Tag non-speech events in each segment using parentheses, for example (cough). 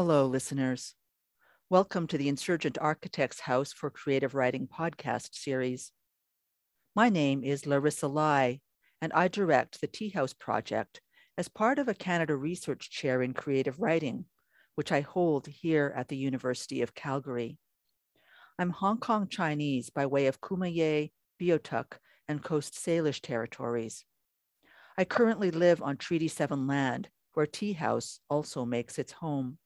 Hello, listeners. Welcome to the Insurgent Architects House for Creative Writing podcast series. My name is Larissa Lai, and I direct the Tea House Project as part of a Canada Research Chair in Creative Writing, which I hold here at the University of Calgary. I'm Hong Kong Chinese by way of Kumeyaay, Beothuk, and Coast Salish territories. I currently live on Treaty 7 land, where Tea House also makes its home.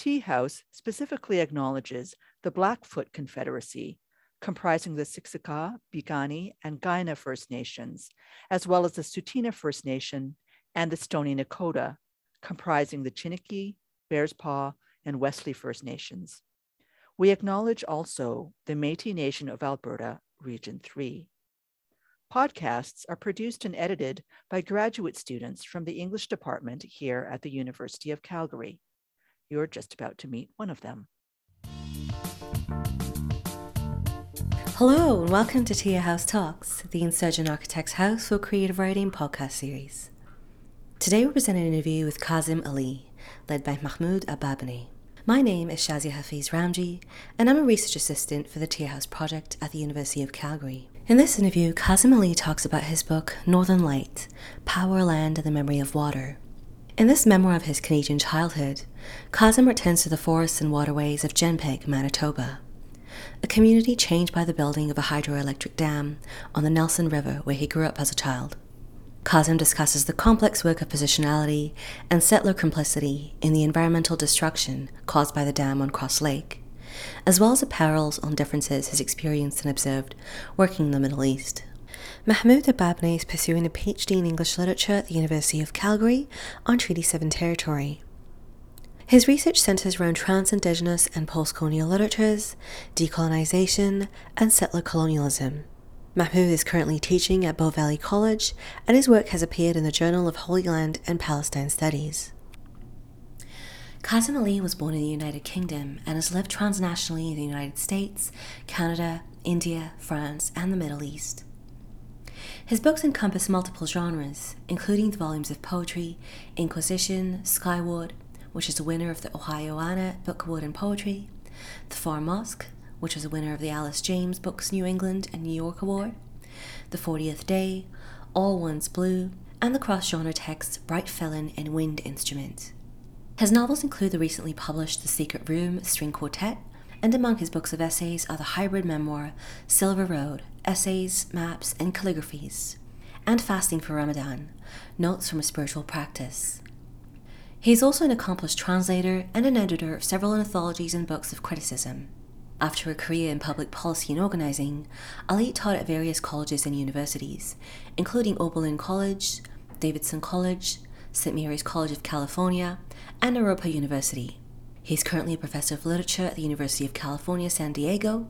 Tea House specifically acknowledges the Blackfoot Confederacy, comprising the Siksika, Piikani, and Kainai First Nations, as well as the Tsuut'ina First Nation and the Stoney Nakoda, comprising the Chiniki, Bearspaw, and Wesley First Nations. We acknowledge also the Métis Nation of Alberta, Region 3. Podcasts are produced and edited by graduate students from the English department here at the University of Calgary. You're just about to meet one of them. Hello, and welcome to Tea House Talks, the Insurgent Architects House for Creative Writing podcast series. Today we present an interview with Kazim Ali, led by Mahmoud Ababneh. My name is Shazia Hafiz Ramji, and I'm a research assistant for the Tea House Project at the University of Calgary. In this interview, Kazim Ali talks about his book Northern Light Power, Land, and the Memory of Water. In this memoir of his Canadian childhood, Kazim returns to the forests and waterways of Jenpeg, Manitoba, a community changed by the building of a hydroelectric dam on the Nelson River where he grew up as a child. Kazim discusses the complex work of positionality and settler complicity in the environmental destruction caused by the dam on Cross Lake, as well as the parallels and differences he's experienced and observed working in the Middle East. Mahmoud Ababneh is pursuing a PhD in English Literature at the University of Calgary on Treaty 7 territory. His research centers around trans Indigenous and post colonial literatures, decolonization, and settler colonialism. Mahmoud is currently teaching at Bow Valley College, and his work has appeared in the Journal of Holy Land and Palestine Studies. Kazim Ali was born in the United Kingdom and has lived transnationally in the United States, Canada, India, France, and the Middle East. His books encompass multiple genres, including the volumes of poetry Inquisition, Skyward, which is a winner of the Ohioana Book Award in Poetry, The Far Mosque, which was a winner of the Alice James Books New England and New York Award, The 40th Day, All Ones Blue, and the cross genre texts Bright Felon and Wind Instrument. His novels include the recently published The Secret Room String Quartet, and among his books of essays are the hybrid memoir Silver Road Essays, Maps, and Calligraphies, and Fasting for Ramadan Notes from a Spiritual Practice. He is also an accomplished translator and an editor of several anthologies and books of criticism. After a career in public policy and organizing, Ali taught at various colleges and universities, including Oberlin College, Davidson College, St. Mary's College of California, and Naropa University. He is currently a professor of literature at the University of California, San Diego,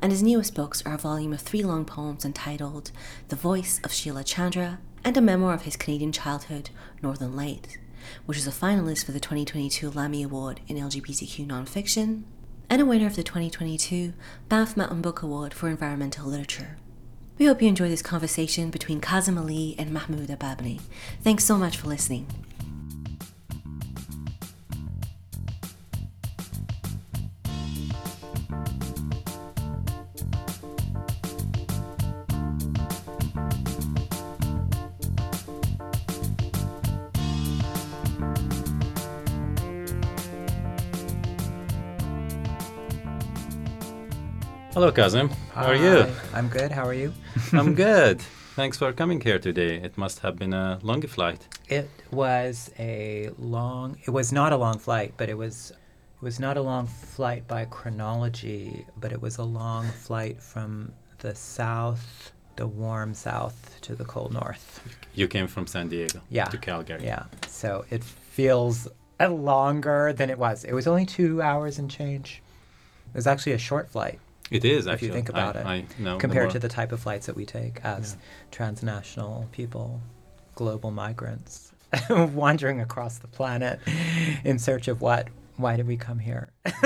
and his newest books are a volume of three long poems entitled The Voice of Sheila Chandra and a memoir of his Canadian childhood, Northern Light, which is a finalist for the 2022 Lammy Award in LGBTQ nonfiction and a winner of the 2022 Banff Mountain Book Award for Environmental Literature. We hope you enjoy this conversation between Kazim Ali and Mahmoud Ababneh. Thanks so much for listening. Hello, Kazim. How are you? I'm good. How are you? (laughs) I'm good. Thanks for coming here today. It must have been a long flight. It was a long. It was not a long flight, but it was. It was not a long flight by chronology, but it was a long flight from the south, the warm south, to the cold north. You came from San Diego Yeah. to Calgary. Yeah. So it feels longer than it was. It was only two hours and change. It was actually a short flight. It is if you think about I, it, I compared to the type of flights that we take as Yeah. transnational people, global migrants, (laughs) wandering across the planet in search of what why did we come here? (laughs)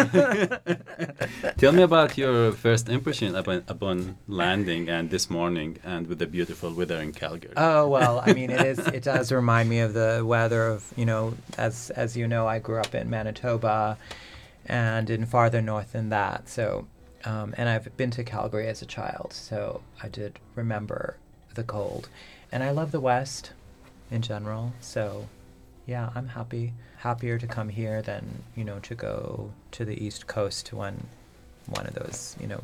Tell me about (laughs) your first impression upon, upon landing and this morning and with the beautiful weather in Calgary. Oh well, I mean, it is. It does remind me of the weather of you know, as as you know, I grew up in Manitoba, and in farther north than that. So, um, and I've been to Calgary as a child, so I did remember the cold, and I love the West, in general. So, yeah, I'm happy happier to come here than you know to go to the East Coast to one one of those you know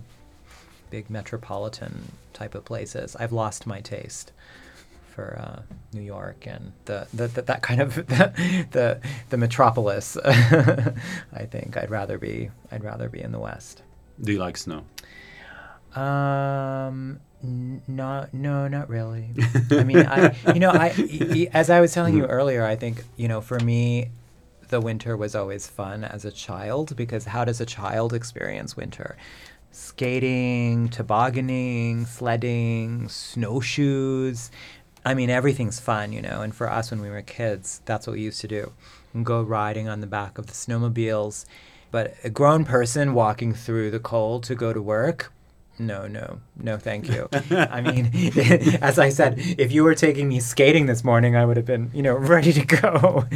big metropolitan type of places. I've lost my taste for uh, New York and the, the, the that kind of (laughs) the the, the metropolis. (laughs) I think I'd rather be I'd rather be in the West. Do you like snow? Um, not no, not really. I mean, I you know I as I was telling you earlier, I think you know for me the winter was always fun as a child because how does a child experience winter? Skating, tobogganing, sledding, snowshoes. I mean, everything's fun, you know. And for us, when we were kids, that's what we used to do and go riding on the back of the snowmobiles. But a grown person walking through the cold to go to work, no, no, no, thank you. I (laughs) mean, (laughs) as I said, if you were taking me skating this morning, I would have been, you know, (laughs) ready to go.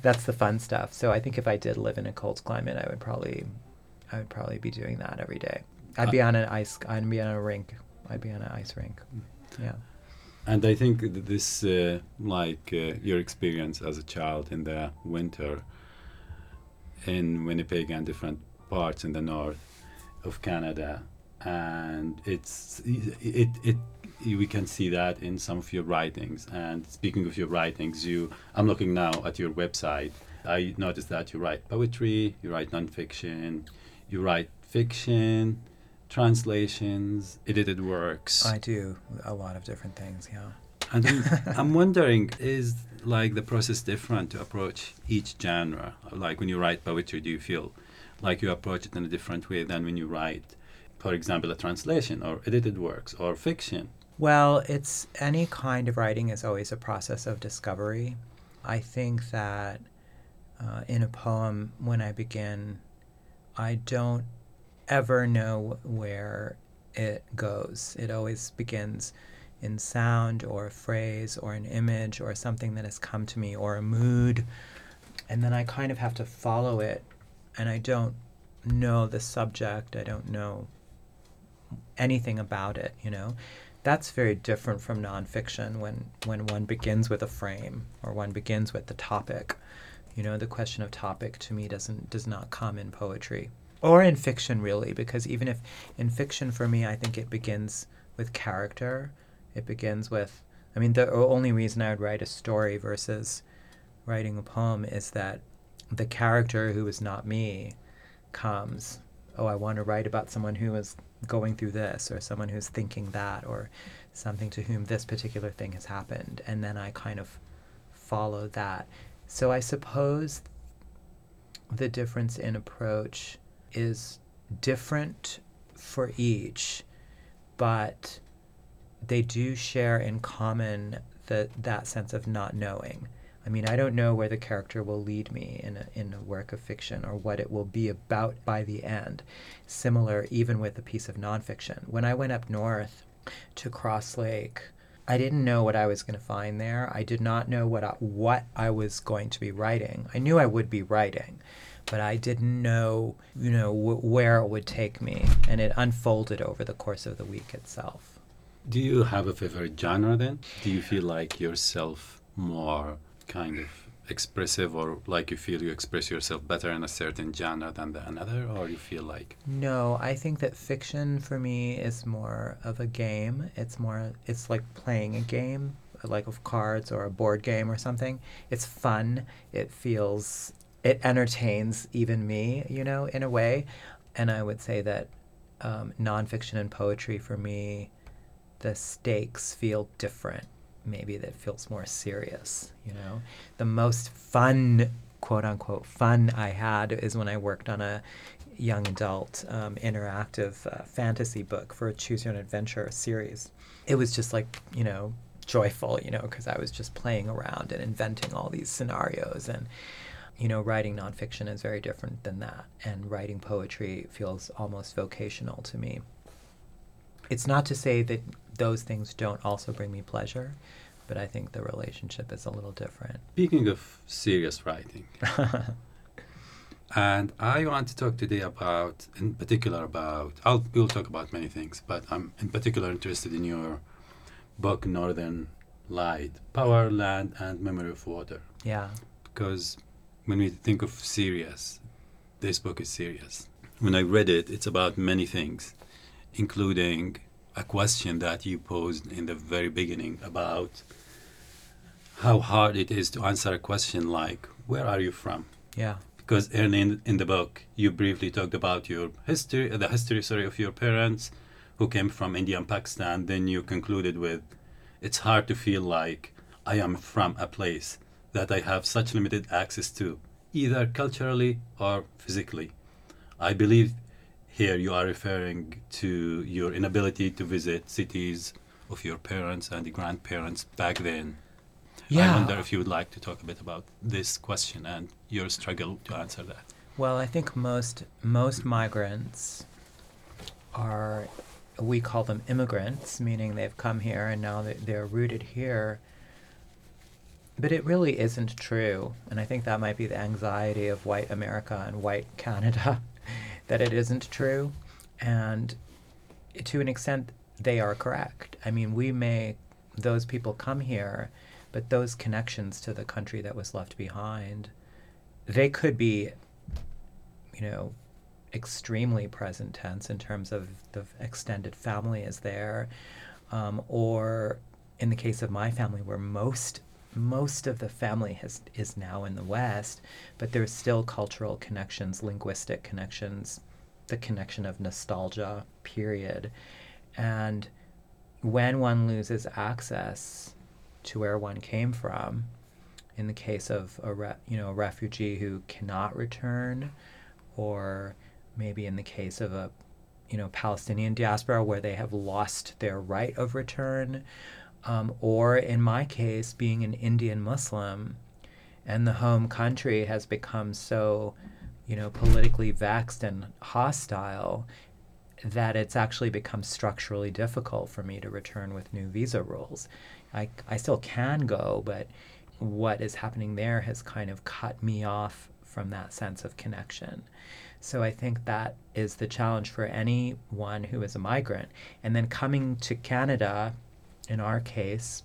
That's the fun stuff. So I think if I did live in a cold climate, I would probably, I would probably be doing that every day. I'd be on an ice. I'd be on a rink. I'd be on an ice rink. Yeah. And I think this, uh, like uh, your experience as a child in the winter in Winnipeg and different parts in the north of Canada, and it's it it we can see that in some of your writings. And speaking of your writings, you I'm looking now at your website. I noticed that you write poetry, you write nonfiction, you write fiction, translations, edited works. I do a lot of different things, yeah. And I'm, I'm wondering, is like the process different to approach each genre? Like when you write poetry, do you feel like you approach it in a different way than when you write, for example, a translation or edited works or fiction? Well, it's any kind of writing is always a process of discovery. I think that uh, in a poem, when I begin, I don't ever know where it goes. It always begins in sound or a phrase or an image or something that has come to me or a mood. And then I kind of have to follow it. And I don't know the subject, I don't know anything about it, you know that's very different from nonfiction when, when one begins with a frame or one begins with the topic. You know, the question of topic to me doesn't does not come in poetry or in fiction really because even if in fiction for me I think it begins with character. It begins with I mean the only reason I would write a story versus writing a poem is that the character who is not me comes oh, I want to write about someone who is going through this or someone who's thinking that or something to whom this particular thing has happened. And then I kind of follow that. So I suppose the difference in approach is different for each, but they do share in common the, that sense of not knowing. I mean, I don't know where the character will lead me in a, in a work of fiction or what it will be about by the end. Similar, even with a piece of nonfiction. When I went up north to Cross Lake, I didn't know what I was going to find there. I did not know what I, what I was going to be writing. I knew I would be writing, but I didn't know, you know, where it would take me, and it unfolded over the course of the week itself. Do you have a favorite genre then? Do you feel like yourself more kind of expressive or like you feel you express yourself better in a certain genre than the another or you feel like? No i think that fiction for me is more of a game. It's more it's like playing a game like of cards or a board game or something. It's fun. It feels it entertains even me you know in a way. And i would say that um, nonfiction and poetry for me the stakes feel different maybe that feels more serious, you know. The most fun, quote unquote, fun I had is when I worked on a young adult um, interactive uh, fantasy book for a Choose Your Own Adventure series. It was just like, you know, joyful, you know, because I was just playing around and inventing all these scenarios. And you know, writing nonfiction is very different than that, and writing poetry feels almost vocational to me. It's not to say that those things don't also bring me pleasure, but I think the relationship is a little different. Speaking of serious writing, (laughs) and I want to talk today about, in particular, about. I'll we'll talk about many things, but I'm in particular interested in your book, Northern Light: Power, Land, and Memory of Water. Yeah. Because when we think of serious, this book is serious. When I read it, it's about many things, including a question that you posed in the very beginning about how hard it is to answer a question like, Where are you from? Yeah. Because early in, in the book, you briefly talked about your history, the history, sorry, of your parents who came from India and Pakistan. Then you concluded with, It's hard to feel like I am from a place that I have such limited access to, either culturally or physically. I believe here you are referring to your inability to visit cities of your parents and grandparents back then. Yeah. I wonder if you would like to talk a bit about this question and your struggle to answer that. Well, I think most most migrants are we call them immigrants, meaning they've come here and now they're, they're rooted here. But it really isn't true, and I think that might be the anxiety of white America and white Canada, (laughs) that it isn't true, and to an extent they are correct. I mean, we may those people come here, but those connections to the country that was left behind, they could be you know, extremely present tense in terms of the extended family is there, um, or in the case of my family, where most most of the family has is now in the West, but there's still cultural connections, linguistic connections, the connection of nostalgia, period, and when one loses access to where one came from, in the case of a re- you know a refugee who cannot return or maybe in the case of a you know Palestinian diaspora where they have lost their right of return, um, or in my case, being an Indian Muslim, and the home country has become so you know politically vexed and hostile that it's actually become structurally difficult for me to return with new visa rules. I, I still can go, but what is happening there has kind of cut me off from that sense of connection. So I think that is the challenge for anyone who is a migrant. And then coming to Canada, in our case,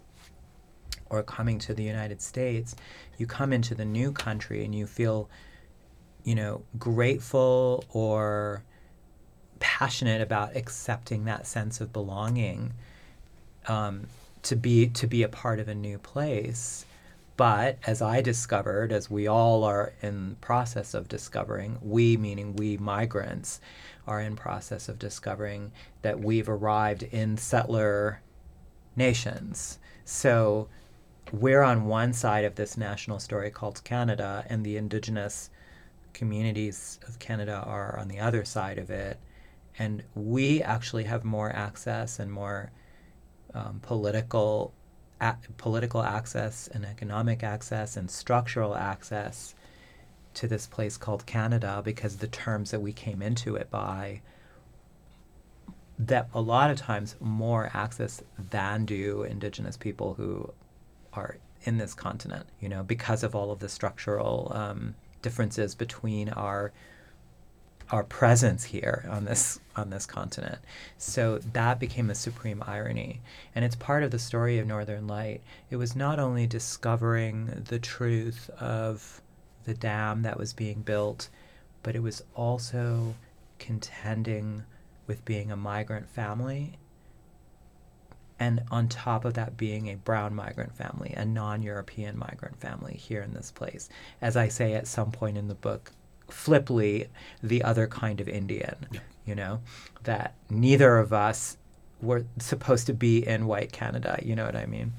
or coming to the United States, you come into the new country and you feel, you know, grateful or passionate about accepting that sense of belonging um, to be to be a part of a new place. But as I discovered, as we all are in process of discovering, we meaning we migrants are in process of discovering that we've arrived in settler nations. So we're on one side of this national story called Canada, and the indigenous communities of Canada are on the other side of it. And we actually have more access and more um, political a- political access and economic access and structural access to this place called Canada because the terms that we came into it by that a lot of times more access than do indigenous people who are in this continent you know because of all of the structural um, differences between our our presence here on this on this continent. So that became a supreme irony, and it's part of the story of Northern Light. It was not only discovering the truth of the dam that was being built, but it was also contending with being a migrant family and on top of that being a brown migrant family a non-european migrant family here in this place as i say at some point in the book fliply the other kind of Indian, yeah. you know, that neither of us were supposed to be in white Canada, you know what I mean?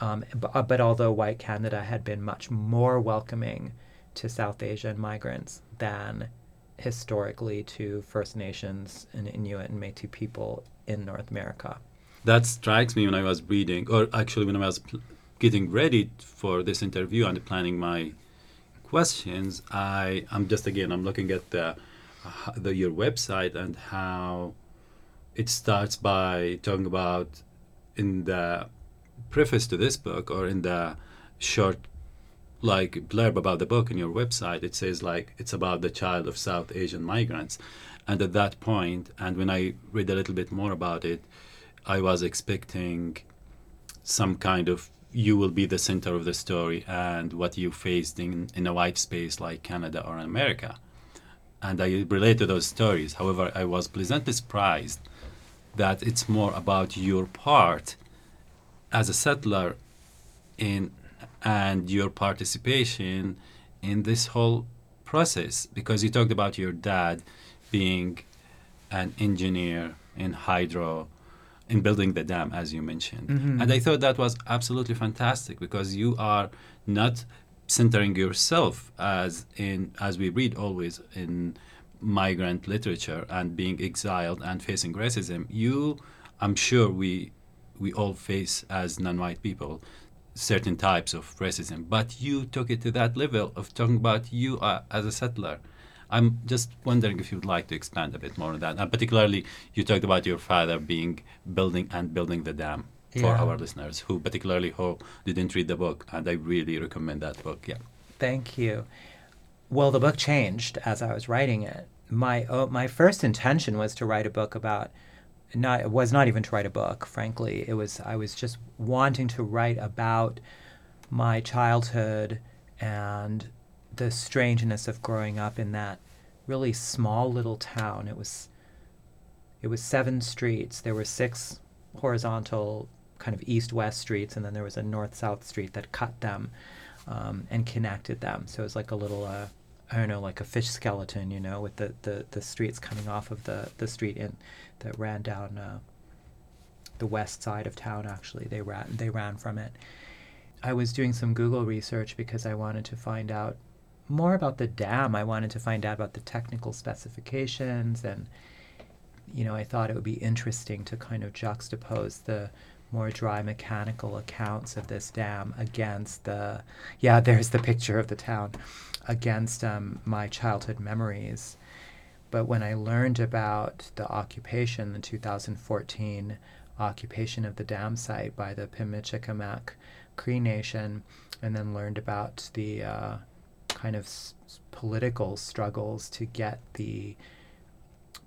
Um, but, uh, but although white Canada had been much more welcoming to South Asian migrants than historically to First Nations and Inuit and Métis people in North America. That strikes me when I was reading, or actually when I was pl- getting ready for this interview and planning my questions, I I'm just again I'm looking at the, uh, the your website and how it starts by talking about in the preface to this book or in the short like blurb about the book in your website it says like it's about the child of south asian migrants. And at that point and when i read a little bit more about it i was expecting some kind of you will be the center of the story and what you faced in, in a white space like canada or america. And i relate to those stories. However i was pleasantly surprised that it's more about your part as a settler in and your participation in this whole process because you talked about your dad being an engineer in hydro in building the dam as you mentioned Mhm. and i thought that was absolutely fantastic because you are not centering yourself as in as we read always in migrant literature and being exiled and facing racism you i'm sure we we all face as non-white people certain types of racism but you took it to that level of talking about you uh, as a settler i'm just wondering if you'd like to expand a bit more on that and particularly you talked about your father being building and building the dam for Yeah. our listeners who particularly who didn't read the book and i really recommend that book yeah Thank you. Well, the book changed as I was writing it. My oh, my first intention was to write a book about not it was not even to write a book, frankly. It was I was just wanting to write about my childhood and the strangeness of growing up in that really small little town. It was it was seven streets. There were six horizontal kind of east-west streets, and then there was a north-south street that cut them um, and connected them. So it was like a little, uh, I don't know, like a fish skeleton, you know, with the, the, the streets coming off of the, the street in that ran down uh, the west side of town. Actually, they ran they ran from it. I was doing some Google research because I wanted to find out more about the dam. I wanted to find out about the technical specifications and you know, I thought it would be interesting to kind of juxtapose the more dry mechanical accounts of this dam against the, yeah, there's the picture of the town, against um, my childhood memories. But when I learned about the occupation, the 2014 occupation of the dam site by the Pimicikamak Cree Nation, and then learned about the uh, kind of s- political struggles to get the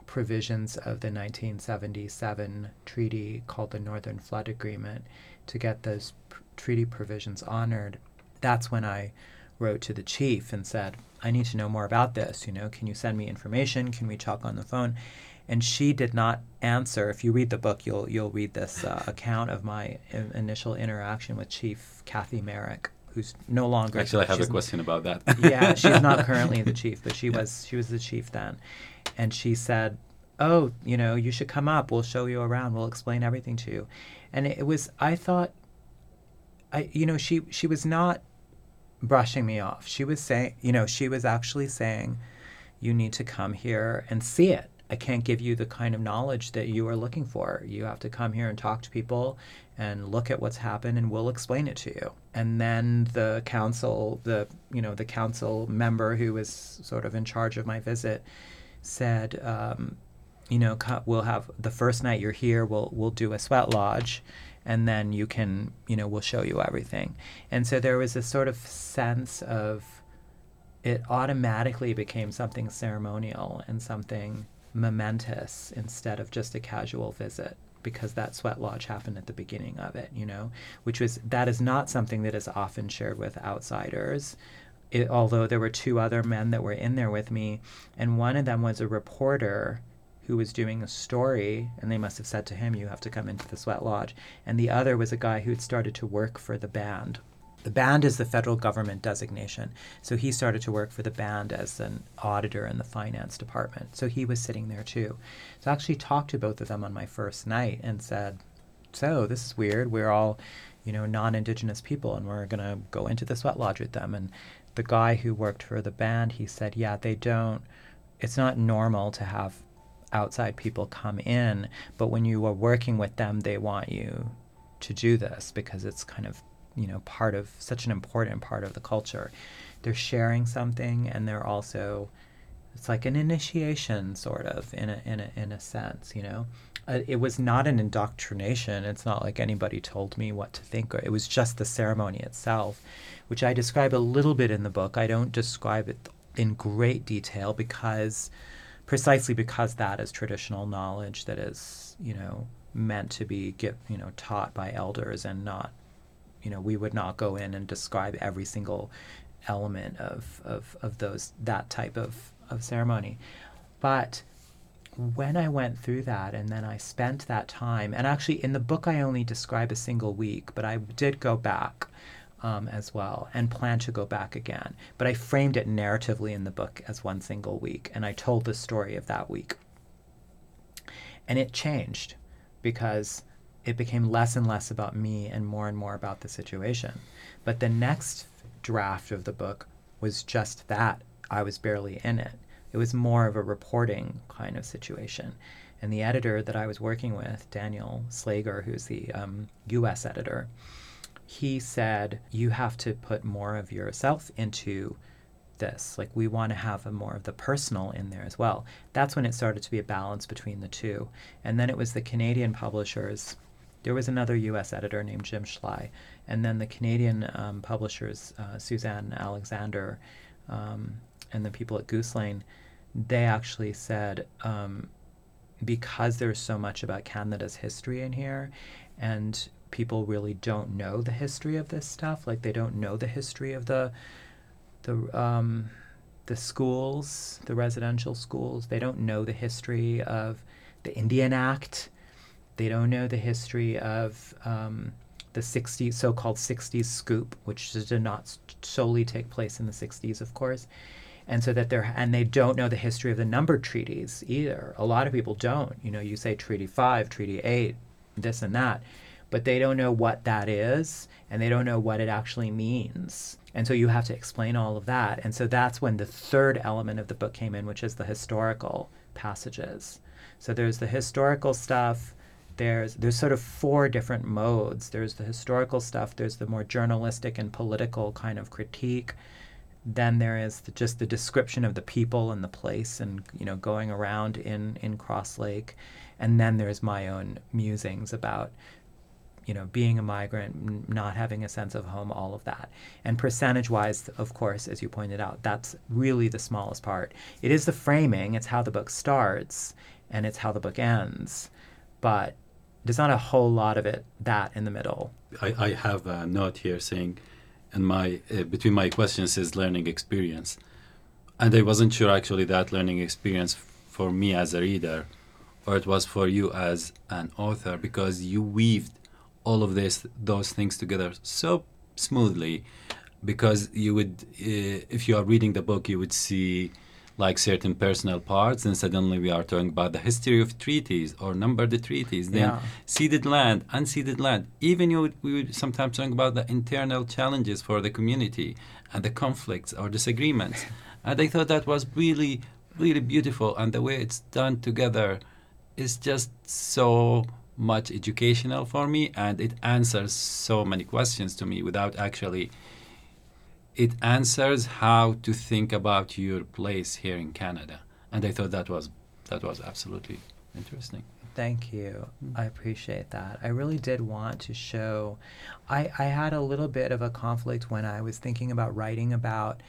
provisions of the 1977 treaty called the Northern Flood Agreement to get those pr- treaty provisions honored. That's when I wrote to the chief and said, I need to know more about this. You know, can you send me information? Can we talk on the phone? And she did not answer. If you read the book, you'll you'll read this uh, (laughs) account of my initial interaction with Chief Cathy Merrick, who's no longer. actually i have a question about that (laughs) yeah, she's not (laughs) currently the chief, but she was she was the chief then. And she said, "Oh, you know, you should come up. We'll show you around. We'll explain everything to you." And it was I thought I you know, she she was not brushing me off. She was saying, you know, she was actually saying you need to come here and see it. I can't give you the kind of knowledge that you are looking for. You have to come here and talk to people and look at what's happened and we'll explain it to you. And then the council, the you know, the council member who was sort of in charge of my visit said, um, you know, we'll have the first night you're here, we'll we'll do a sweat lodge and then you can, you know, we'll show you everything. And so there was a sort of sense of it automatically became something ceremonial and something momentous instead of just a casual visit because that sweat lodge happened at the beginning of it, you know, which was that is not something that is often shared with outsiders. It, although there were two other men that were in there with me, and one of them was a reporter who was doing a story, and they must have said to him, You have to come into the sweat lodge. And the other was a guy who had started to work for the band. The band is the federal government designation. So he started to work for the band as an auditor in the finance department. So he was sitting there too. So I actually talked to both of them on my first night and said, So this is weird. We're all, you know, non indigenous people and we're going to go into the sweat lodge with them. And the guy who worked for the band, he said, Yeah, they don't, it's not normal to have outside people come in, but when you are working with them, they want you to do this because it's kind of you know part of such an important part of the culture. They're sharing something, and they're also it's like an initiation, sort of in a in a in a sense, you know. Uh, it was not an indoctrination. It's not like anybody told me what to think. Or, it was just the ceremony itself, which I describe a little bit in the book. I don't describe it in great detail because precisely because that is traditional knowledge that is, you know, meant to be get, you know, taught by elders and not, you know, we would not go in and describe every single element of, of, of those that type of, of ceremony. But when I went through that and then I spent that time, and actually in the book I only describe a single week, but I did go back um, as well and plan to go back again. But I framed it narratively in the book as one single week, and I told the story of that week. And it changed because it became less and less about me and more and more about the situation. But the next draft of the book was just that. I was barely in it. It was more of a reporting kind of situation. And the editor that I was working with, Daniel Slager, who's the um, US editor, he said, You have to put more of yourself into this. Like, we want to have a more of the personal in there as well. That's when it started to be a balance between the two. And then it was the Canadian publishers. There was another US editor named Jim Schley. And then the Canadian um, publishers, uh, Susanne Alexander, um, and the people at Goose Lane, they actually said, um, because there's so much about Canada's history in here, and people really don't know the history of this stuff. Like they don't know the history of the the um, the schools, the residential schools. They don't know the history of the Indian Act. They don't know the history of um, the 60s, so-called 60s scoop, which did not solely take place in the 60s, of course. And so that they're, and they don't know the history of the numbered treaties either. A lot of people don't. You know, you say Treaty 5, Treaty 8, this and that but they don't know what that is and they don't know what it actually means. And so you have to explain all of that. And so that's when the third element of the book came in, which is the historical passages. So there's the historical stuff. There's there's sort of four different modes. There's the historical stuff. There's the more journalistic and political kind of critique. Then there is the, just the description of the people and the place, and you know going around in in Cross Lake, and then there's my own musings about you know, being a migrant, not having a sense of home, all of that. And percentage wise, of course, as you pointed out, that's really the smallest part. It is the framing, it's how the book starts and it's how the book ends. But there's not a whole lot of it that in the middle. I, I have a note here saying, and my uh, between my questions is learning experience, and I wasn't sure actually that learning experience for me as a reader, or it was for you as an author because you weaved all of this those things together so smoothly because you would uh, if you are reading the book you would see like certain personal parts and suddenly we are talking about the history of treaties or number the treaties then Yeah. ceded land unceded land even you would, we would sometimes talk about the internal challenges for the community and the conflicts or disagreements and i thought that was really really beautiful and the way it's done together is just so much educational for me and it answers so many questions to me without actually it answers how to think about your place here in Canada and I thought that was that was absolutely interesting Thank you. Mm-hmm. I appreciate that. I really did want to show. I, I had a little bit of a conflict when I was thinking about writing about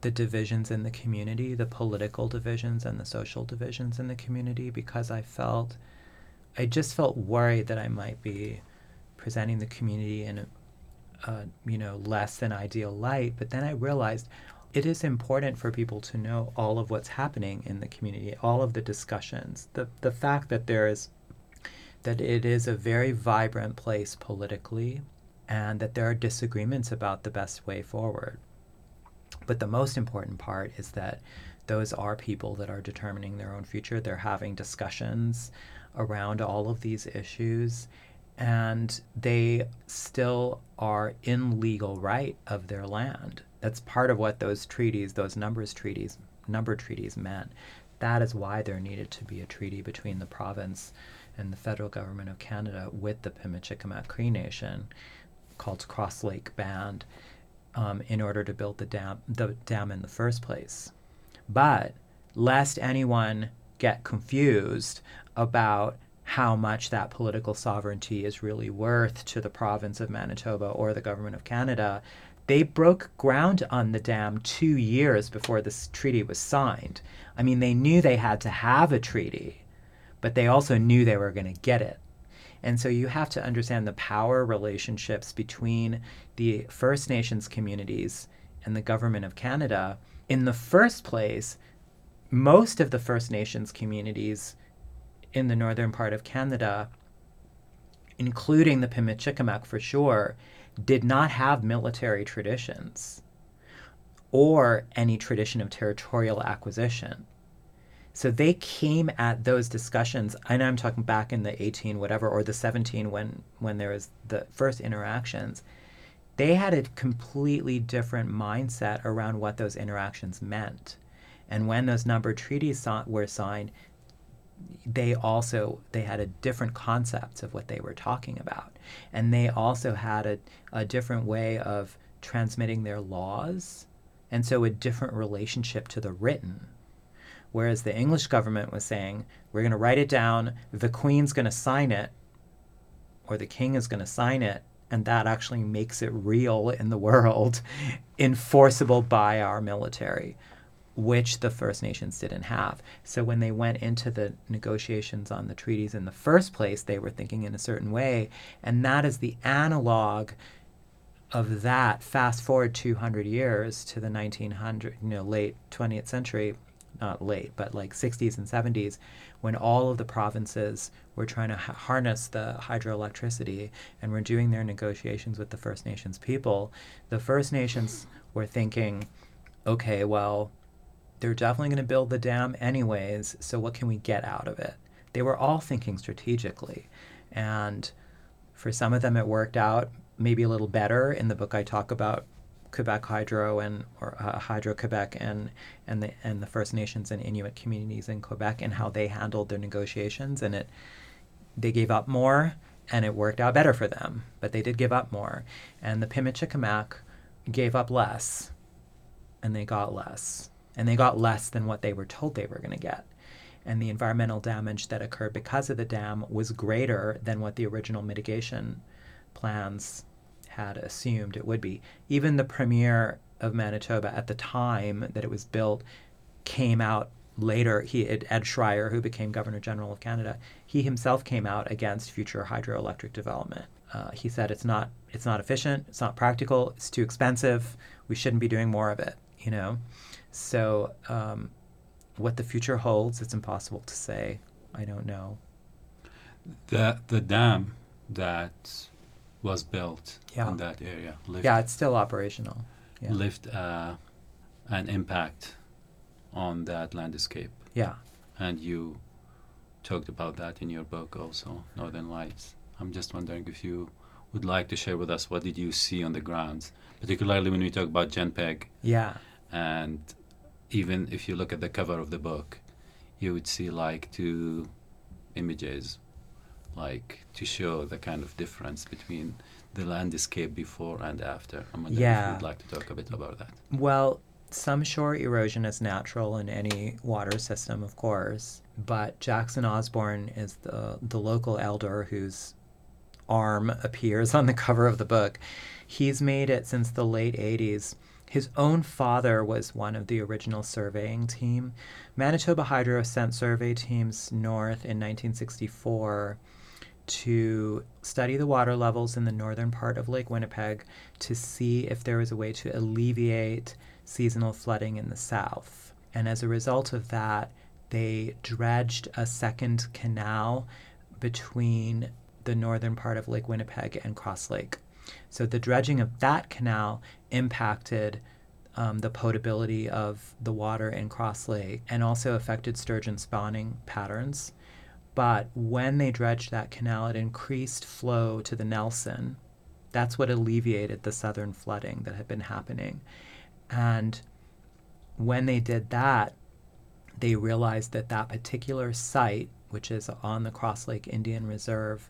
the divisions in the community, the political divisions and the social divisions in the community, because I felt, I just felt worried that I might be presenting the community in a, uh, you know, less than ideal light. But then I realized it is important for people to know all of what's happening in the community, all of the discussions, the the fact that there is that it is a very vibrant place politically and that there are disagreements about the best way forward. But the most important part is that those are people that are determining their own future. They're having discussions around all of these issues and they still are in legal right of their land. That's part of what those treaties, those numbers treaties, number treaties meant. That is why there needed to be a treaty between the province and the federal government of Canada with the Pimicikamak Cree Nation called Cross Lake Band um, in order to build the dam, the dam in the first place. But lest anyone get confused about how much that political sovereignty is really worth to the province of Manitoba or the government of Canada, they broke ground on the dam two years before this treaty was signed. I mean, they knew they had to have a treaty, but they also knew they were going to get it. And so you have to understand the power relationships between the First Nations communities and the government of Canada. In the first place, most of the First Nations communities in the northern part of Canada, including the Pimicikamak for sure, did not have military traditions or any tradition of territorial acquisition. So they came at those discussions, and I'm talking back in the 18 whatever or the 17 when when there was the first interactions. They had a completely different mindset around what those interactions meant. And when those number treaties were signed, they also they had a different concepts of what they were talking about. And they also had a, a different way of transmitting their laws and so a different relationship to the written. Whereas the english government was saying we're going to write it down the queen's going to sign it or the king is going to sign it and that actually makes it real in the (laughs) world enforceable by our military which the First Nations didn't have. So when they went into the negotiations on the treaties in the first place, they were thinking in a certain way. And that is the analog of that. Fast forward 200 years to the 1900, you know, late 20th century, not late, but like 60s and 70s, when all of the provinces were trying to ha- harness the hydroelectricity and were doing their negotiations with the First Nations people, the First Nations were thinking, okay, well, they're definitely going to build the dam anyways, so what can we get out of it? They were all thinking strategically. And for some of them, it worked out maybe a little better. In the book, I talk about Quebec Hydro and or uh, Hydro Quebec and and the and the First Nations and Inuit communities in Quebec and how they handled their negotiations and it they gave up more and it worked out better for them but they did give up more and the Pimicikamak gave up less and they got less and they got less than what they were told they were going to get. And the environmental damage that occurred because of the dam was greater than what the original mitigation plans had assumed it would be. Even the premier of Manitoba at the time that it was built came out later. He Ed Schreyer, who became Governor General of Canada, he himself came out against future hydroelectric development. Uh, he said it's not it's not efficient, it's not practical, it's too expensive. We shouldn't be doing more of it. You know, so, um, what the future holds, it's impossible to say. I don't know. The the dam that was built yeah. in that area. Lived, yeah, it's still operational. Yeah. Lived uh, an impact on that landscape. Yeah. And you talked about that in your book also, Northern Lights. I'm just wondering if you would like to share with us what did you see on the grounds, particularly when we talk about Jenpeg. Yeah. And even if you look at the cover of the book, you would see like two images, like to show the kind of difference between the landscape before and after. I'm wondering yeah. if you'd like to talk a bit about that. Well, some shore erosion is natural in any water system, of course, but Jackson Osborne is the, the local elder whose arm appears on the cover of the book. He's made it since the late 80s his own father was one of the original surveying team. Manitoba Hydro sent survey teams north in 1964 to study the water levels in the northern part of Lake Winnipeg to see if there was a way to alleviate seasonal flooding in the south. And as a result of that, they dredged a second canal between the northern part of Lake Winnipeg and Cross Lake. So the dredging of that canal impacted um, the potability of the water in Cross Lake and also affected sturgeon spawning patterns. But when they dredged that canal, it increased flow to the Nelson. That's what alleviated the southern flooding that had been happening. And when they did that, they realized that that particular site, which is on the Cross Lake Indian Reserve,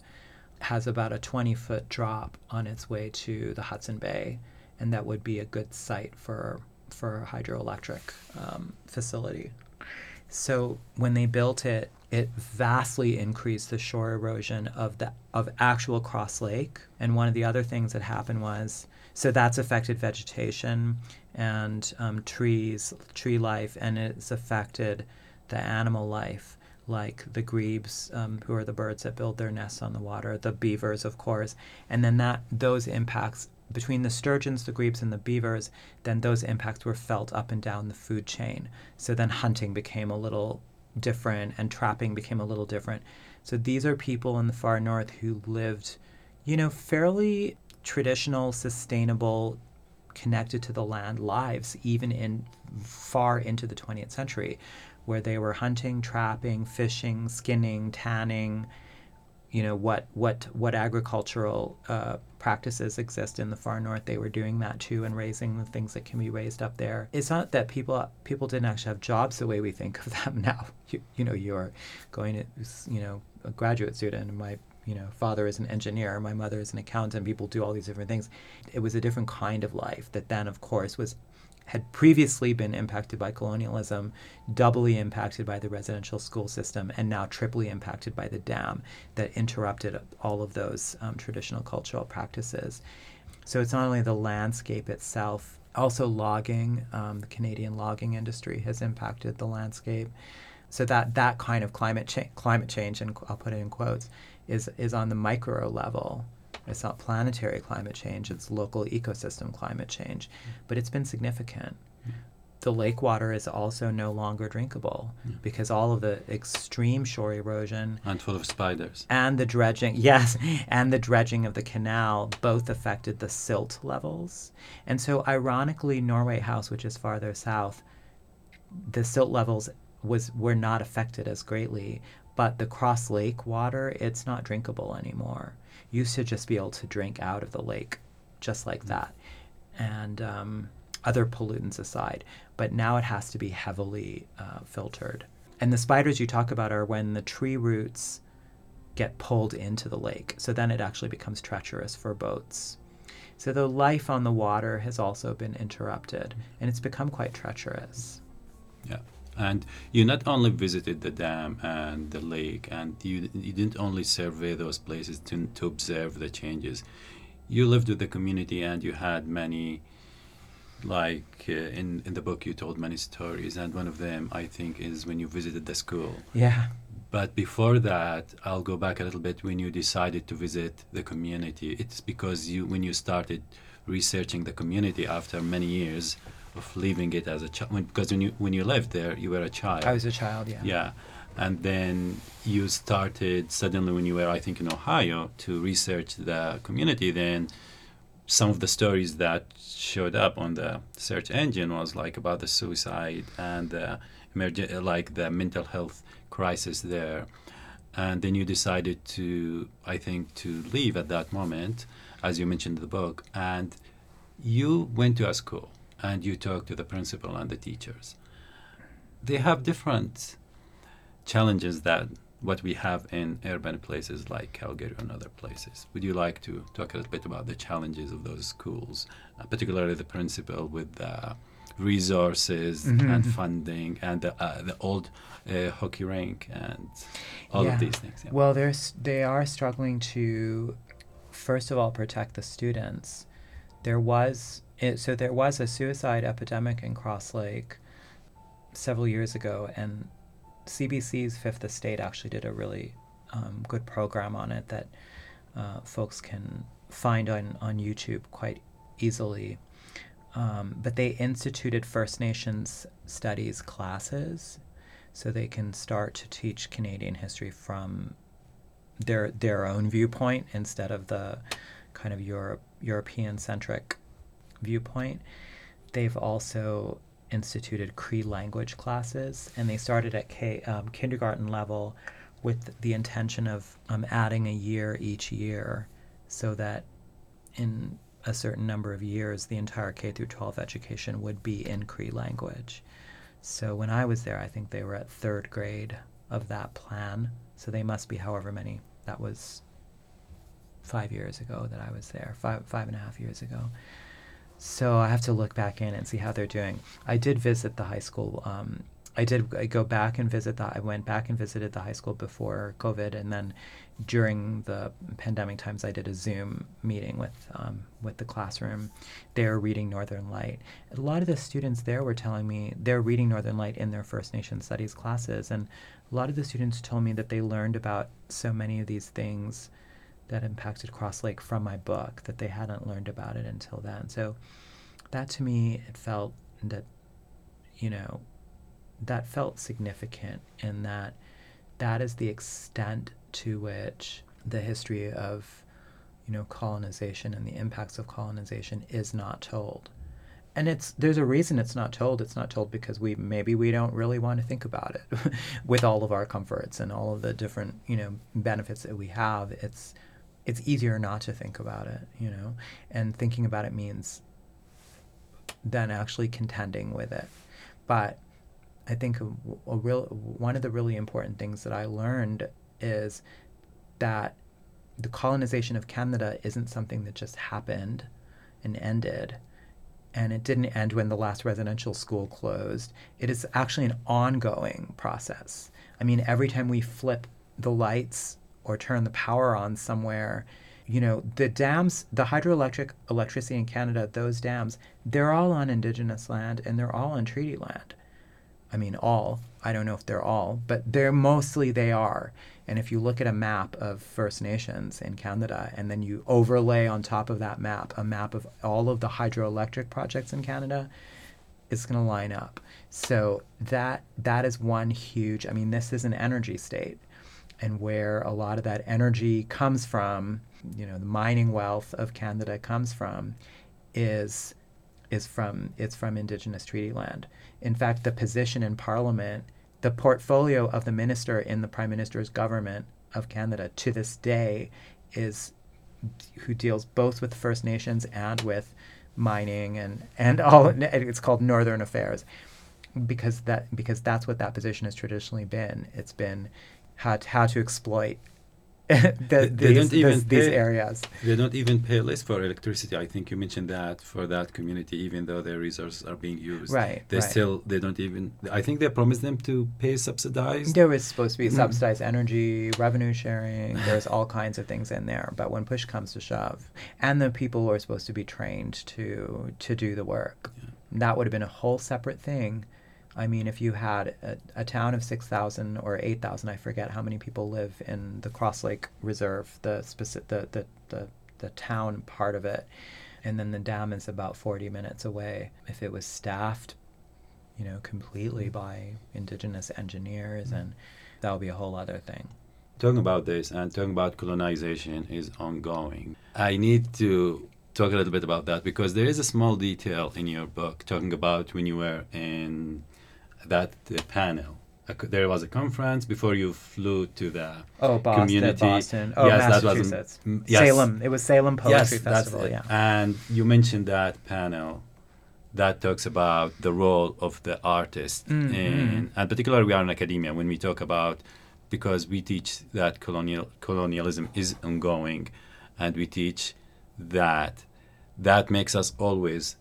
has about a 20 foot drop on its way to the Hudson Bay, and that would be a good site for for a hydroelectric um, facility. So when they built it, it vastly increased the shore erosion of the of actual Cross Lake. And one of the other things that happened was so that's affected vegetation and um, trees, tree life, and it's affected the animal life, like the grebes, um, who are the birds that build their nests on the water, the beavers, of course, and then that those impacts between the sturgeons, the grebes, and the beavers, then those impacts were felt up and down the food chain. So then hunting became a little different and trapping became a little different. So these are people in the far north who lived, you know, fairly traditional, sustainable, connected to the land lives, even in far into the 20th century, where they were hunting, trapping, fishing, skinning, tanning, you know what what what agricultural uh, practices exist in the far north they were doing that too and raising the things that can be raised up there. It's not that people people didn't actually have jobs the way we think of them (laughs) now. You, you know you're going to you know a graduate student and my you know father is an engineer my mother is an accountant people do all these different things. It was a different kind of life that then of course was had previously been impacted by colonialism, doubly impacted by the residential school system, and now triply impacted by the dam that interrupted all of those um, traditional cultural practices. So it's not only the landscape itself, also logging. Um, the Canadian logging industry has impacted the landscape. So that that kind of climate cha- climate change, and I'll put it in quotes, is is on the micro level it's not planetary climate change, it's local ecosystem climate change. Mm. But it's been significant. The lake water is also no longer drinkable because all of the extreme shore erosion and full of spiders and the dredging, (laughs) yes, and the dredging of the canal both affected the silt levels. And so, ironically, Norway House, which is farther south, the silt levels was were not affected as greatly, but the Cross Lake water, it's not drinkable anymore used to just be able to drink out of the lake just like mm. that. And um, other pollutants aside. But now it has to be heavily uh, filtered. And the spiders you talk about are when the tree roots get pulled into the lake. So then it actually becomes treacherous for boats. So the life on the water has also been interrupted and it's become quite treacherous. Yeah. And you not only visited the dam and the lake, and you, you didn't only survey those places to, to observe the changes. You lived with the community and you had many, like uh, in, in the book, you told many stories. And one of them, I think, is when you visited the school. Yeah. But before that, I'll go back a little bit when you decided to visit the community. It's because you, when you started researching the community after many years, of leaving it as a child because when you when you lived there you were a child. I was a child yeah. Yeah. And then you started suddenly when you were i think in ohio to research the community then some of the stories that showed up on the search engine was like about the suicide and the emerg- like the mental health crisis there. And then you decided to i think to leave at that moment as you mentioned in the book. And you went to a school and you talk to the principal and the teachers. They have different challenges that what we have in urban places like Calgary and other places. Would you like to talk a little bit about the challenges of those schools, uh, particularly the principal with the resources mm-hmm. and funding and the, uh, the old uh, hockey rink and all yeah. of these things? Yeah. Well, there's, they are struggling to, first of all, protect the students. There was it, so there was a suicide epidemic in Cross Lake several years ago, and CBC's Fifth Estate actually did a really um, good program on it that uh, folks can find on, on YouTube quite easily. Um, but they instituted First Nations studies classes so they can start to teach Canadian history from their their own viewpoint instead of the kind of Europe European centric viewpoint, they've also instituted Cree language classes, and they started at K, um, kindergarten level with the intention of um, adding a year each year so that in a certain number of years the entire K through 12 education would be in Cree language. So when I was there, I think they were at third grade of that plan. So they must be however many. That was five years ago that I was there, five five and a half years ago. So I have to look back in and see how they're doing. I did visit the high school. Um, I did I go back and visit the. I went back and visited the high school before COVID, and then during the pandemic times, I did a Zoom meeting with um, with the classroom. They were reading Northern Light. A lot of the students there were telling me they're reading Northern Light in their First Nation Studies classes, and a lot of the students told me that they learned about so many of these things that impacted Cross Lake from my book that they hadn't learned about it until then. So that to me, it felt that, you know, that felt significant in that that is the extent to which the history of, you know, colonization and the impacts of colonization is not told. And it's there's a reason it's not told. It's not told because we maybe we don't really want to think about it (laughs) with all of our comforts and all of the different, you know, benefits that we have. It's it's easier not to think about it, you know, and thinking about it means then actually contending with it. But I think a, a real one of the really important things that I learned is that the colonization of Canada isn't something that just happened and ended. And it didn't end when the last residential school closed. It is actually an ongoing process. I mean, every time we flip the lights or turn the power on somewhere you know the dams the hydroelectric electricity in canada those dams they're all on indigenous land and they're all on treaty land. I mean all. I don't know if they're all but they're mostly they are. And if you look at a map of first nations in canada and then you overlay on top of that map a map of all of the hydroelectric projects in canada it's going to line up. So that that is one huge i mean this is an energy state and where a lot of that energy comes from, you know, the mining wealth of Canada comes from, is is from it's from Indigenous treaty land. In fact, the position in Parliament, the portfolio of the minister in the Prime Minister's government of Canada to this day is who deals both with First Nations and with mining and and all it's called Northern Affairs because that because that's what that position has traditionally been. It's been how to, how to exploit (laughs) the, they, these, they this, these areas. They don't even pay less for electricity. I think you mentioned that for that community, even though their resources are being used. Right. They right. still they don't even. I think they promised them to pay subsidized. There was supposed to be mm. subsidized energy, revenue sharing. There's all (laughs) kinds of things in there. But when push comes to shove, and the people are supposed to be trained to to do the work, yeah. that would have been a whole separate thing I mean, if you had a, a town of 6,000 or 8,000, I forget how many people live in the Cross Lake Reserve, the, specific, the, the, the, the town part of it, and then the dam is about 40 minutes away. If it was staffed, you know, completely mm-hmm. by indigenous engineers, mm-hmm. and that would be a whole other thing. Talking about this and talking about colonization is ongoing. I need to talk a little bit about that because there is a small detail in your book talking about when you were in that uh, panel. there was a conference before you flew to the oh Boston, community. Boston. Oh, yes, Massachusetts. That was, yes. Salem. It was Salem Poetry yes, Festival. Yeah. And you mentioned that panel that talks about the role of the artist, mm-hmm. in, and particularly we are in academia when we talk about because we teach that colonial colonialism is ongoing, and we teach that that makes us always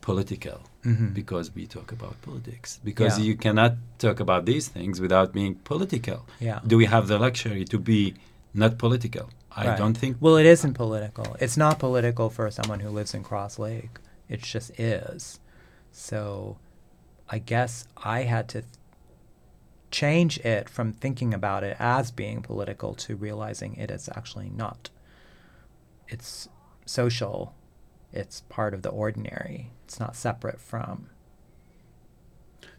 political mm-hmm. because we talk about politics. Because yeah. you cannot talk about these things without being political. Yeah. Do we have the luxury to be not political? I right. don't think. Well, it isn't political. It's not political for someone who lives in Cross Lake. It just is. So I guess I had to th- change it from thinking about it as being political to realizing it is actually not. It's social it's part of the ordinary. It's not separate from.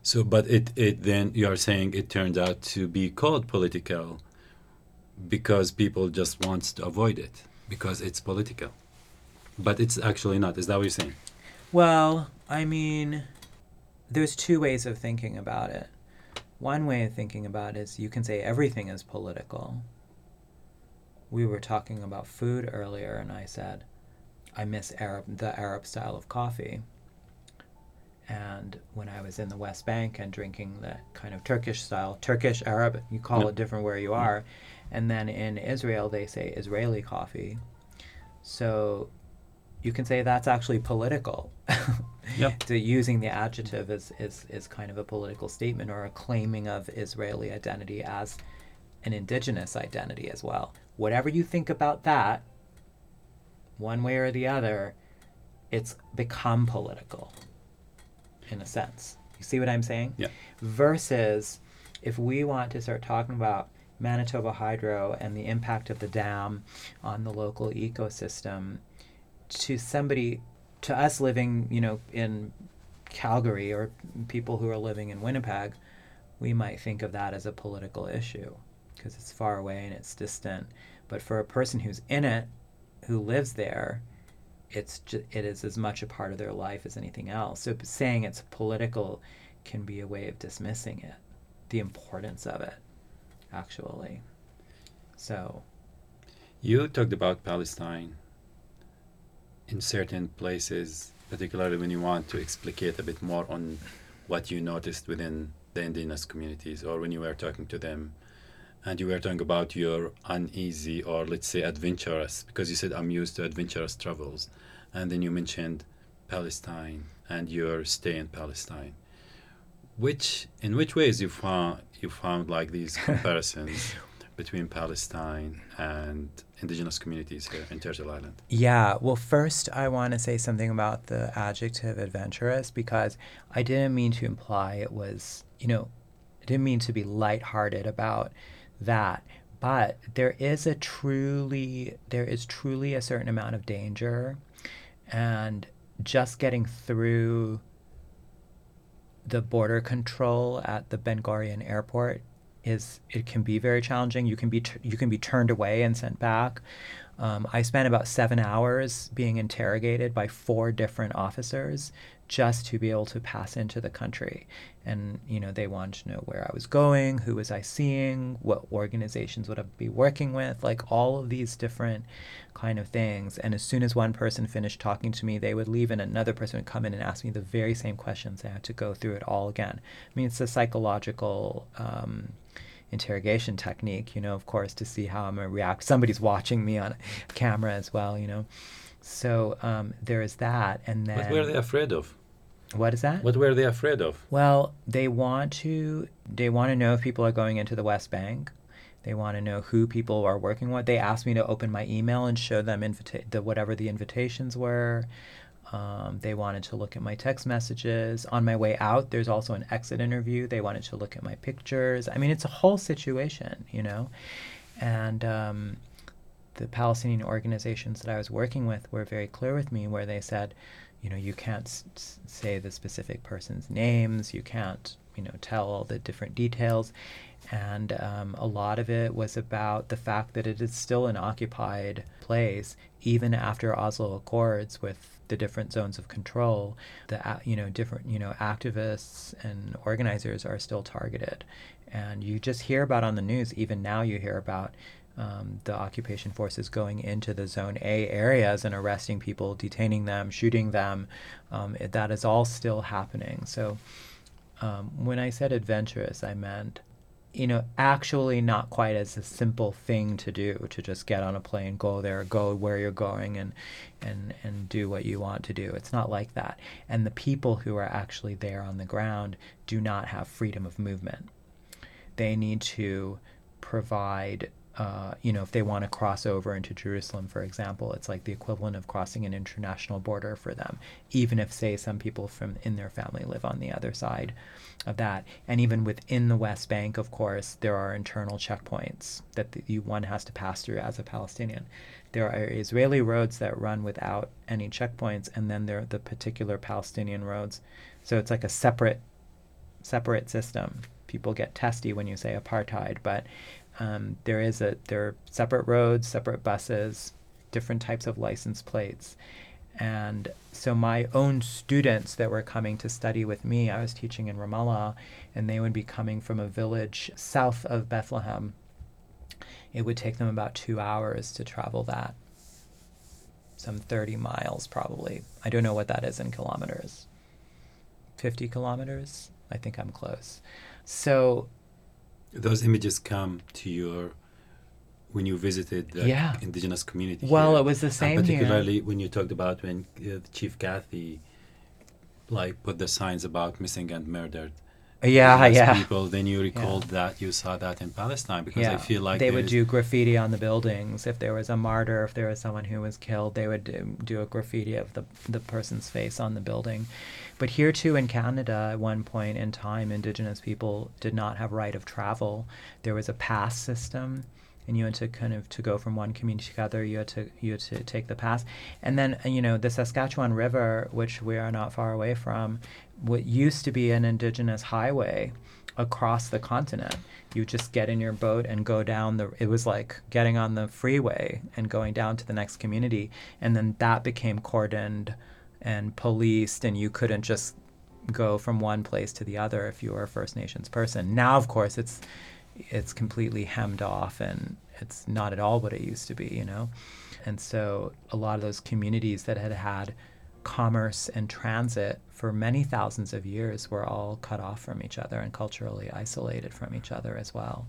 So, but it, it then you are saying it turns out to be called political because people just want to avoid it because it's political. But it's actually not. Is that what you're saying? Well, I mean, there's two ways of thinking about it. One way of thinking about it is you can say everything is political. We were talking about food earlier, and I said, I miss Arab the Arab style of coffee. And when I was in the West Bank and drinking the kind of Turkish style, Turkish Arab, you call it different where you mm-hmm. are. And then in Israel, they say Israeli coffee. So you can say that's actually political. (laughs) Yep. to using the adjective is, is, is kind of a political statement or a claiming of Israeli identity as an indigenous identity as well. Whatever you think about that, one way or the other, it's become political in a sense. You see what I'm saying? Yeah. Versus if we want to start talking about Manitoba Hydro and the impact of the dam on the local ecosystem to somebody to us living, you know, in Calgary or people who are living in Winnipeg, we might think of that as a political issue because it's far away and it's distant. But for a person who's in it, who lives there, it's ju- it is as much a part of their life as anything else. So saying it's political can be a way of dismissing it, the importance of it, actually. So You talked about Palestine in certain places, particularly when you want to explicate a bit more on what you noticed within the indigenous communities or when you were talking to them and you were talking about your uneasy or let's say adventurous because you said i'm used to adventurous travels. And then you mentioned palestine and your stay in palestine. Which in which ways you found you found like these (laughs) comparisons between palestine and indigenous communities here in turtle island? Yeah, well, first I want to say something about the adjective adventurous because I didn't mean to imply it was, you know, I didn't mean to be lighthearted about that. But there is a truly, there is truly a certain amount of danger, and just getting through the border control at the Ben Gurion airport is it can be very challenging. You can be you can be turned away and sent back. Um, I spent about seven hours being interrogated by four different officers just to be able to pass into the country. And you know they wanted to know where I was going, who was I seeing, what organizations would I be working with, like all of these different kind of things. And as soon as one person finished talking to me, they would leave, and another person would come in and ask me the very same questions. I had to go through it all again. I mean, it's a psychological. Um, interrogation technique, you know, of course, to see how I'm gonna react. Somebody's watching me on camera as well, you know. So um, there is that, and then what were they afraid of what is that? what were they afraid of Well, they want to they want to know if people are going into the West Bank. They want to know who people are working with. They asked me to open my email and show them invita- the whatever the invitations were. Um, they wanted to look at my text messages. On my way out, there's also an exit interview. They wanted to look at my pictures. I mean, it's a whole situation, you know. And um, the Palestinian organizations that I was working with were very clear with me, where they said, you know, you can't s- say the specific person's names, you can't, you know, tell all the different details. And um, a lot of it was about the fact that it is still an occupied place, even after Oslo Accords with the different zones of control. The you know different you know activists and organizers are still targeted, and you just hear about on the news. Even now, you hear about um, the occupation forces going into the Zone A areas and arresting people, detaining them, shooting them. Um, it, that is all still happening. So um, when I said adventurous, I meant, you know, actually not quite as a simple thing to do to just get on a plane, go there, go where you're going, and and and do what you want to do. It's not like that. And the people who are actually there on the ground do not have freedom of movement. They need to provide uh, you know, if they want to cross over into Jerusalem, for example, it's like the equivalent of crossing an international border for them, even if, say, some people from in their family live on the other side of that. And even within the West Bank, of course, there are internal checkpoints that the, you, one has to pass through as a Palestinian. There are Israeli roads that run without any checkpoints, and then there are the particular Palestinian roads. So it's like a separate, separate system. People get testy when you say apartheid, but um, there is a there are separate roads, separate buses, different types of license plates, and so my own students that were coming to study with me, I was teaching in Ramallah, and they would be coming from a village south of Bethlehem. It would take them about two hours to travel that, some thirty miles probably. I don't know what that is in kilometers. Fifty kilometers. I think I'm close. So those images come to your when you visited the Yeah. indigenous community. Well, here. it was the And same here. particularly when you talked about when uh, Chief Cathy like put the signs about missing and murdered Yeah, yeah. people, then you recalled that you saw that in Palestine because I feel like they would do graffiti on the buildings if there was a martyr, if there was someone who was killed, they would do, do a graffiti of the the person's face on the building. But here too in Canada, at one point in time, Indigenous people did not have right of travel. There was a pass system, and you had to kind of to go from one community to the other. You had to you had to take the path, and then uh, you know the Saskatchewan River, which we are not far away from, what used to be an Indigenous highway across the continent. You just get in your boat and go down the. It was like getting on the freeway and going down to the next community, and then that became cordoned and policed, and you couldn't just go from one place to the other if you were a First Nations person. Now, of course, it's it's completely hemmed off, and it's not at all what it used to be, you know. And so, a lot of those communities that had had commerce and transit for many thousands of years were all cut off from each other and culturally isolated from each other as well.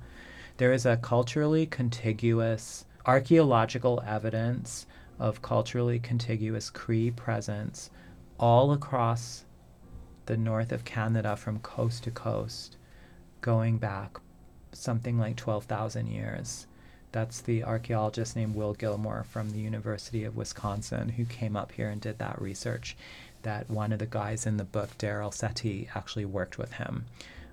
There is a culturally contiguous archaeological evidence of culturally contiguous Cree presence all across the north of Canada from coast to coast, going back something like 12,000 years. That's the archaeologist named Will Gilmore from the University of Wisconsin who came up here and did that research. That one of the guys in the book, Daryl Setti, actually worked with him.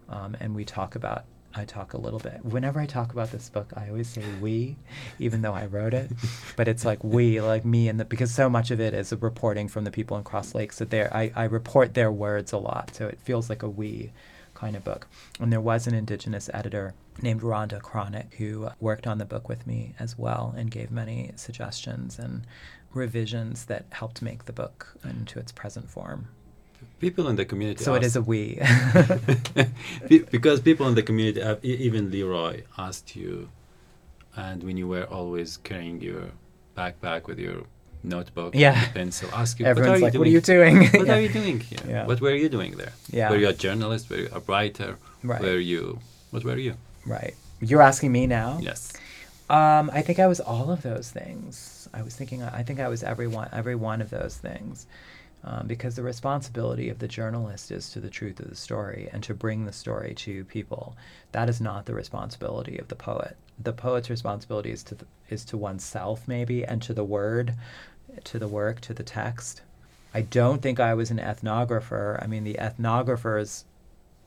Um, and we talk about, I talk a little bit. Whenever I talk about this book, I always say we, even though I wrote it. (laughs) but it's like we, like me, and the, because so much of it is a reporting from the people in Cross Lakes that they I, I report their words a lot. So it feels like a we kind of book. And there was an Indigenous editor named Rhonda Kronyk who worked on the book with me as well and gave many suggestions and revisions that helped make the book into its present form. people in the community. So it ask- is a we. (laughs) Because people in the community, uh, e- even Leroy asked you, and when you were always carrying your backpack with your notebook, and Yeah. pencil, ask you, Everyone's what like, are what are you doing? doing? (laughs) what Yeah. are you (laughs) doing here? Yeah. What were you doing there? Yeah. Were you a journalist? Were you a writer? Right. Were you? What were you? Right. You're asking me now? Yes. Um, I think I was all of those things. I was thinking. I think I was every one, every one of those things, um, because the responsibility of the journalist is to the truth of the story and to bring the story to people. That is not the responsibility of the poet. The poet's responsibility is to the, is to oneself maybe and to the word, to the work, to the text. I don't think I was an ethnographer. I mean, the ethnographer's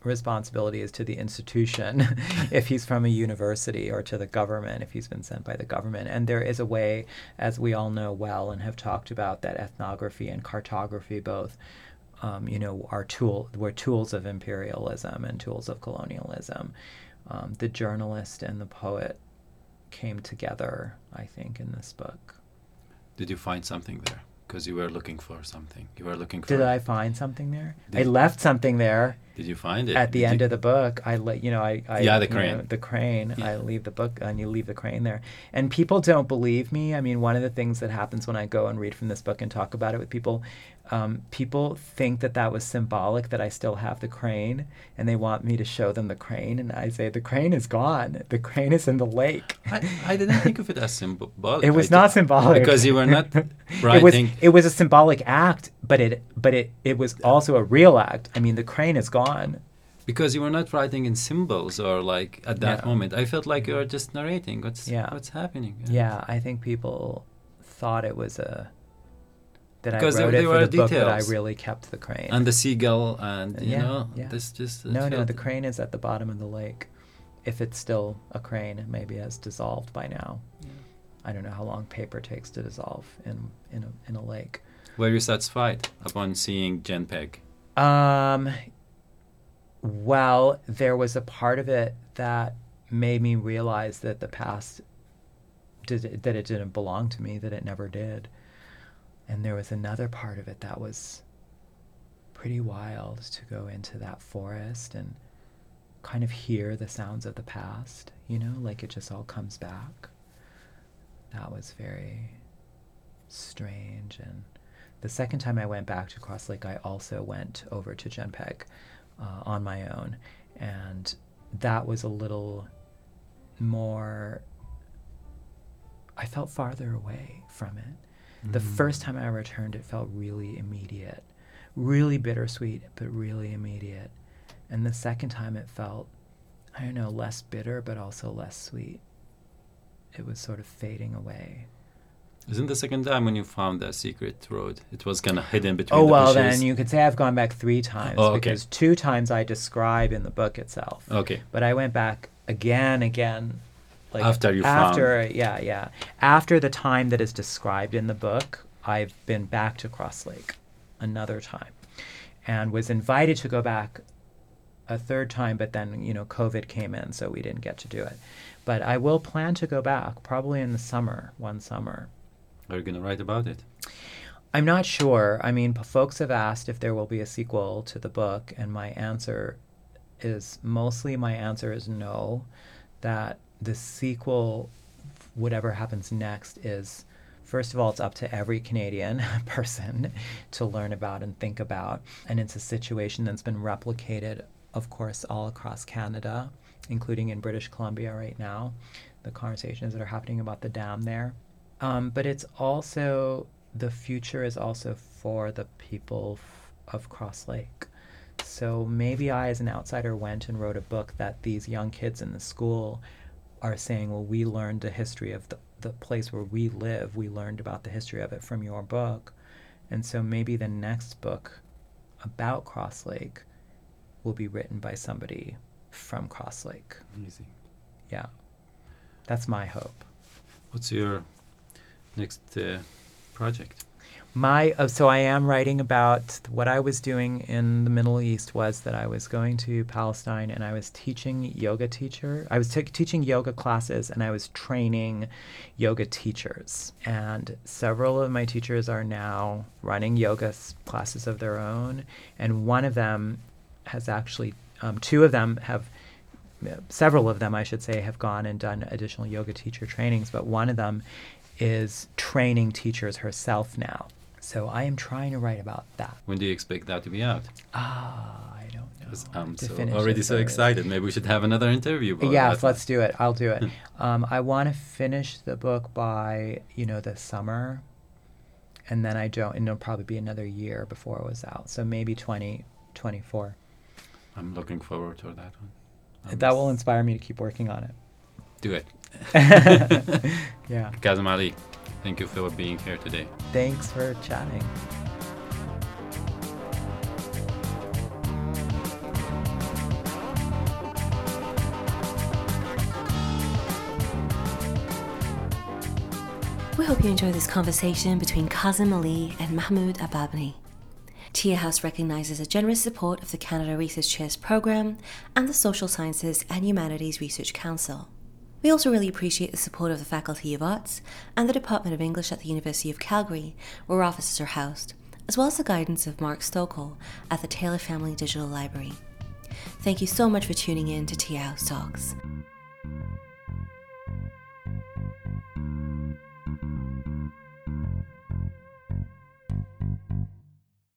responsibility is to the institution (laughs) if he's from a university or to the government if he's been sent by the government and there is a way as we all know well and have talked about that ethnography and cartography both um, you know are tool were tools of imperialism and tools of colonialism um, the journalist and the poet came together i think in this book Did you find something there? Because you were looking for something. You were looking for. did i find something there i left something there Did you find it at the Did end you- of the book i let you know i, I Yeah, the you know, crane. the crane i leave the book uh, and you leave the crane there and people don't believe me i mean one of the things that happens when i go and read from this book and talk about it with people um, people think that that was symbolic that i still have the crane and they want me to show them the crane and i say the crane is gone the crane is in the lake I, I didn't think of it as symbolic. it was I not symbolic because you were not (laughs) it was writing. it was a symbolic act but it but it it was also a real act i mean the crane is gone because you were not writing in symbols or like at that Yeah. moment. I felt like you were just narrating what's Yeah. what's happening. Yeah, I think people thought it was a that Because I there- wrote there it for were the book that I really kept the crane. And the seagull and you Yeah, know yeah. this just no, no, the crane is at the bottom of the lake. If it's still a crane, it maybe has dissolved by now. I don't know how long paper takes to dissolve in in a in a lake. Were you satisfied upon seeing Jenpeg? Um, well, there was a part of it that made me realize that the past did that it didn't belong to me, that it never did, and there was another part of it that was pretty wild to go into that forest and kind of hear the sounds of the past. You know, like it just all comes back. That was very strange and the second time I went back to Cross Lake, I also went over to Jenpeg uh, on my own, and that was a little more I felt farther away from it. The mm-hmm. first time I returned, it felt really immediate, really bittersweet, but really immediate. And the second time, it felt, I don't know, less bitter, but also less sweet. It was sort of fading away. Isn't the second time when you found that secret road? It was kind of hidden between Oh the well, bushes. then you could say I've gone back three times Oh, okay. because two times I describe in the book itself. Okay. But I went back again, again, like After you found- yeah, yeah, after the time that is described in the book. I've been back to Cross Lake another time, and was invited to go back a third time, but then you know COVID came in, so we didn't get to do it. But I will plan to go back probably in the summer, one summer. Are you gonna write about it? I'm not sure. I mean, p- folks have asked if there will be a sequel to the book, and my answer is mostly my answer is no. That the sequel, whatever happens next, is first of all, it's up to every Canadian (laughs) person to learn about and think about. And it's a situation that's been replicated, of course, all across Canada, including in British Columbia right now, the conversations that are happening about the dam there. Um, but it's also the future is also for the people of Cross Lake. So maybe I, as an outsider, went and wrote a book that these young kids in the school are saying, well, we learned the history of the, the place where we live. We learned about the history of it from your book. And so maybe the next book about Cross Lake will be written by somebody from Cross Lake. Easy. Yeah. That's my hope. What's your next uh, project? My uh, so I am writing about what I was doing in the Middle East was that I was going to Palestine and I was teaching yoga teacher. I was t- teaching yoga classes and I was training yoga teachers. And several of my teachers are now running yoga s- classes of their own, and one of them has actually um, two of them have several of them, I should say, have gone and done additional yoga teacher trainings, but one of them is training teachers herself now. So I am trying to write about that. When do you expect that to be out? Ah, I don't know. I'm so already so excited. Maybe we should have another interview. About Yes, that. let's do it. I'll do it. (laughs) um, I want to finish the book by you know the summer, and then I don't. And it'll probably be another year before it was out. So maybe twenty twenty four. I'm looking forward to that one. I'm That will inspire me to keep working on it. do it. (laughs) Yeah. (laughs) Kazim Ali, thank you for being here today. Thanks for chatting. We hope you enjoy this conversation between Kazim Ali and Mahmoud Ababneh. Tia House recognises a generous support of the Canada Research Chairs Programme and the Social Sciences and Humanities Research Council. We also really appreciate the support of the Faculty of Arts and the Department of English at the University of Calgary, where offices are housed, as well as the guidance of Mark Stokel at the Taylor Family Digital Library. Thank you so much for tuning in to Tia House Talks.